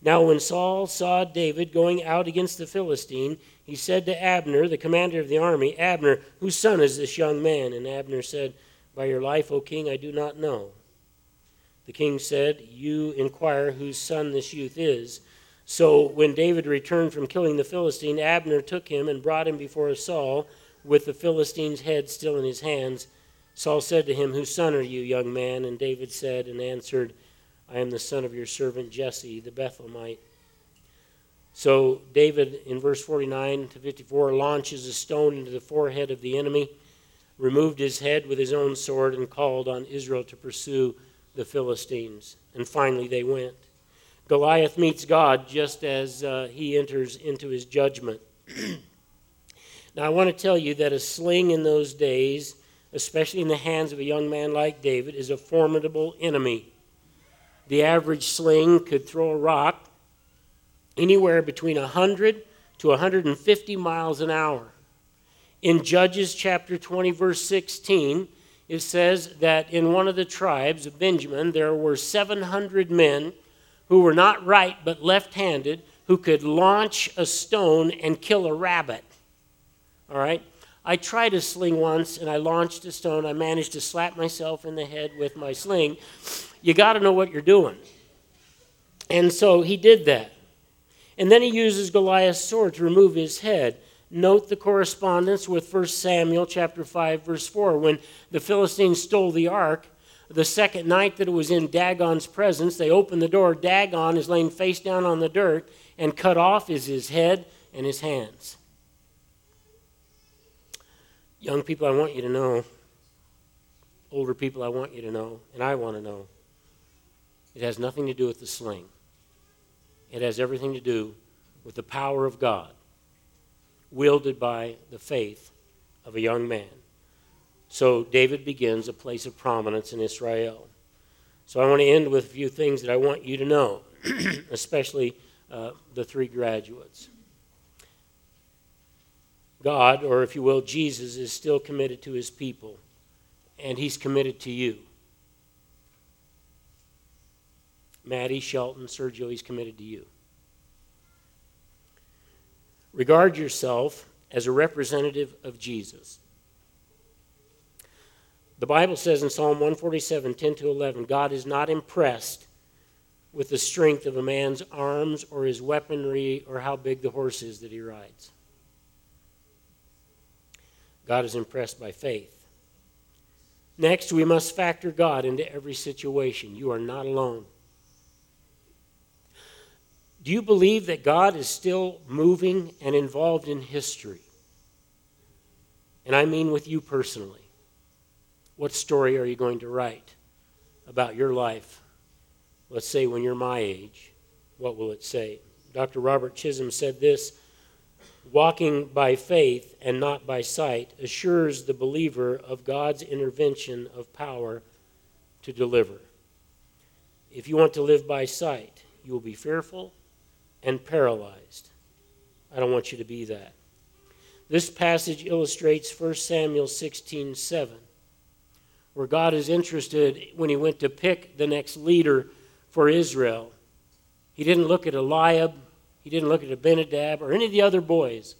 Now, when Saul saw David going out against the Philistine, he said to Abner, the commander of the army, Abner, whose son is this young man? And Abner said, By your life, O king, I do not know. The king said, You inquire whose son this youth is. So when David returned from killing the Philistine, Abner took him and brought him before Saul with the Philistine's head still in his hands. Saul said to him, Whose son are you, young man? And David said and answered, I am the son of your servant Jesse, the Bethlehemite. So David, in verse 49 to 54, launches a stone into the forehead of the enemy, removed his head with his own sword, and called on Israel to pursue the Philistines. And finally they went. Goliath meets God just as uh, he enters into his judgment. now, I want to tell you that a sling in those days, especially in the hands of a young man like David, is a formidable enemy. The average sling could throw a rock anywhere between 100 to 150 miles an hour. In Judges chapter 20, verse 16, it says that in one of the tribes of Benjamin, there were 700 men who were not right but left handed who could launch a stone and kill a rabbit. All right? I tried a sling once and I launched a stone. I managed to slap myself in the head with my sling. You got to know what you're doing. And so he did that. And then he uses Goliath's sword to remove his head. Note the correspondence with 1 Samuel chapter 5 verse 4 when the Philistines stole the ark the second night that it was in Dagon's presence, they open the door. Dagon is laying face down on the dirt, and cut off is his head and his hands. Young people, I want you to know. Older people, I want you to know, and I want to know. It has nothing to do with the sling, it has everything to do with the power of God, wielded by the faith of a young man. So David begins a place of prominence in Israel. So I want to end with a few things that I want you to know, especially uh, the three graduates. God, or if you will, Jesus, is still committed to his people, and he's committed to you. Maddie, Shelton, Sergio, he's committed to you. Regard yourself as a representative of Jesus. The Bible says in Psalm 147, 10 to 11, God is not impressed with the strength of a man's arms or his weaponry or how big the horse is that he rides. God is impressed by faith. Next, we must factor God into every situation. You are not alone. Do you believe that God is still moving and involved in history? And I mean with you personally. What story are you going to write about your life? Let's say when you're my age, what will it say? Dr. Robert Chisholm said this Walking by faith and not by sight assures the believer of God's intervention of power to deliver. If you want to live by sight, you will be fearful and paralyzed. I don't want you to be that. This passage illustrates 1 Samuel 16 7, where God is interested when he went to pick the next leader for Israel. He didn't look at Eliab, he didn't look at Abinadab or any of the other boys.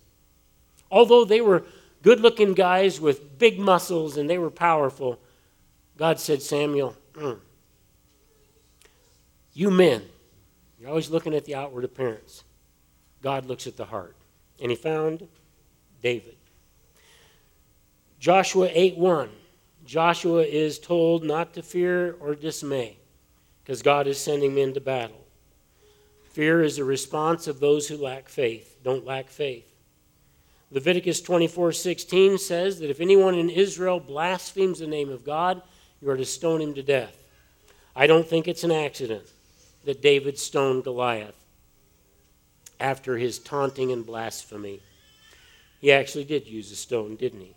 Although they were good looking guys with big muscles and they were powerful, God said, Samuel, mm, you men, you're always looking at the outward appearance. God looks at the heart. And he found David. Joshua 8 1. Joshua is told not to fear or dismay because God is sending men to battle. Fear is a response of those who lack faith, don't lack faith. Leviticus 24:16 says that if anyone in Israel blasphemes the name of God, you are to stone him to death. I don't think it's an accident that David stoned Goliath after his taunting and blasphemy. He actually did use a stone, didn't he?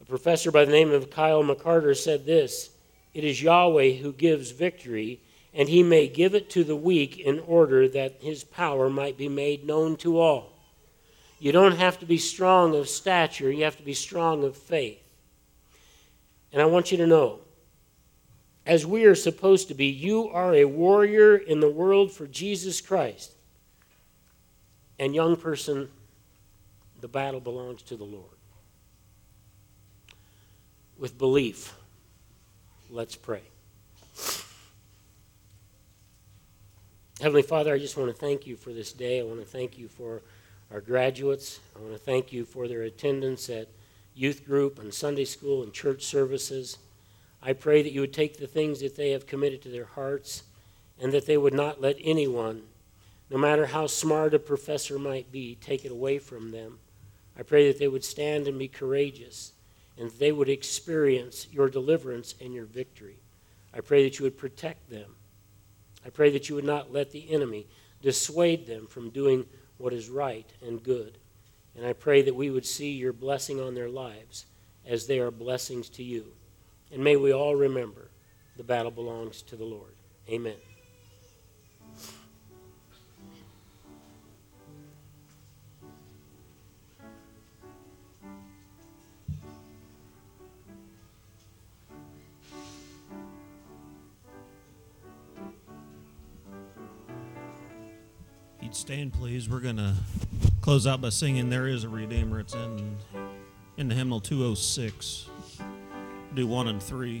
A professor by the name of Kyle McCarter said this It is Yahweh who gives victory, and he may give it to the weak in order that his power might be made known to all. You don't have to be strong of stature, you have to be strong of faith. And I want you to know, as we are supposed to be, you are a warrior in the world for Jesus Christ. And, young person, the battle belongs to the Lord. With belief, let's pray. Heavenly Father, I just want to thank you for this day. I want to thank you for our graduates. I want to thank you for their attendance at youth group and Sunday school and church services. I pray that you would take the things that they have committed to their hearts and that they would not let anyone, no matter how smart a professor might be, take it away from them. I pray that they would stand and be courageous and that they would experience your deliverance and your victory. I pray that you would protect them. I pray that you would not let the enemy dissuade them from doing what is right and good. And I pray that we would see your blessing on their lives as they are blessings to you. And may we all remember the battle belongs to the Lord. Amen. You'd stand, please, we're going to close out by singing There is a Redeemer. It's in, in the hymnal 206. Do one and three.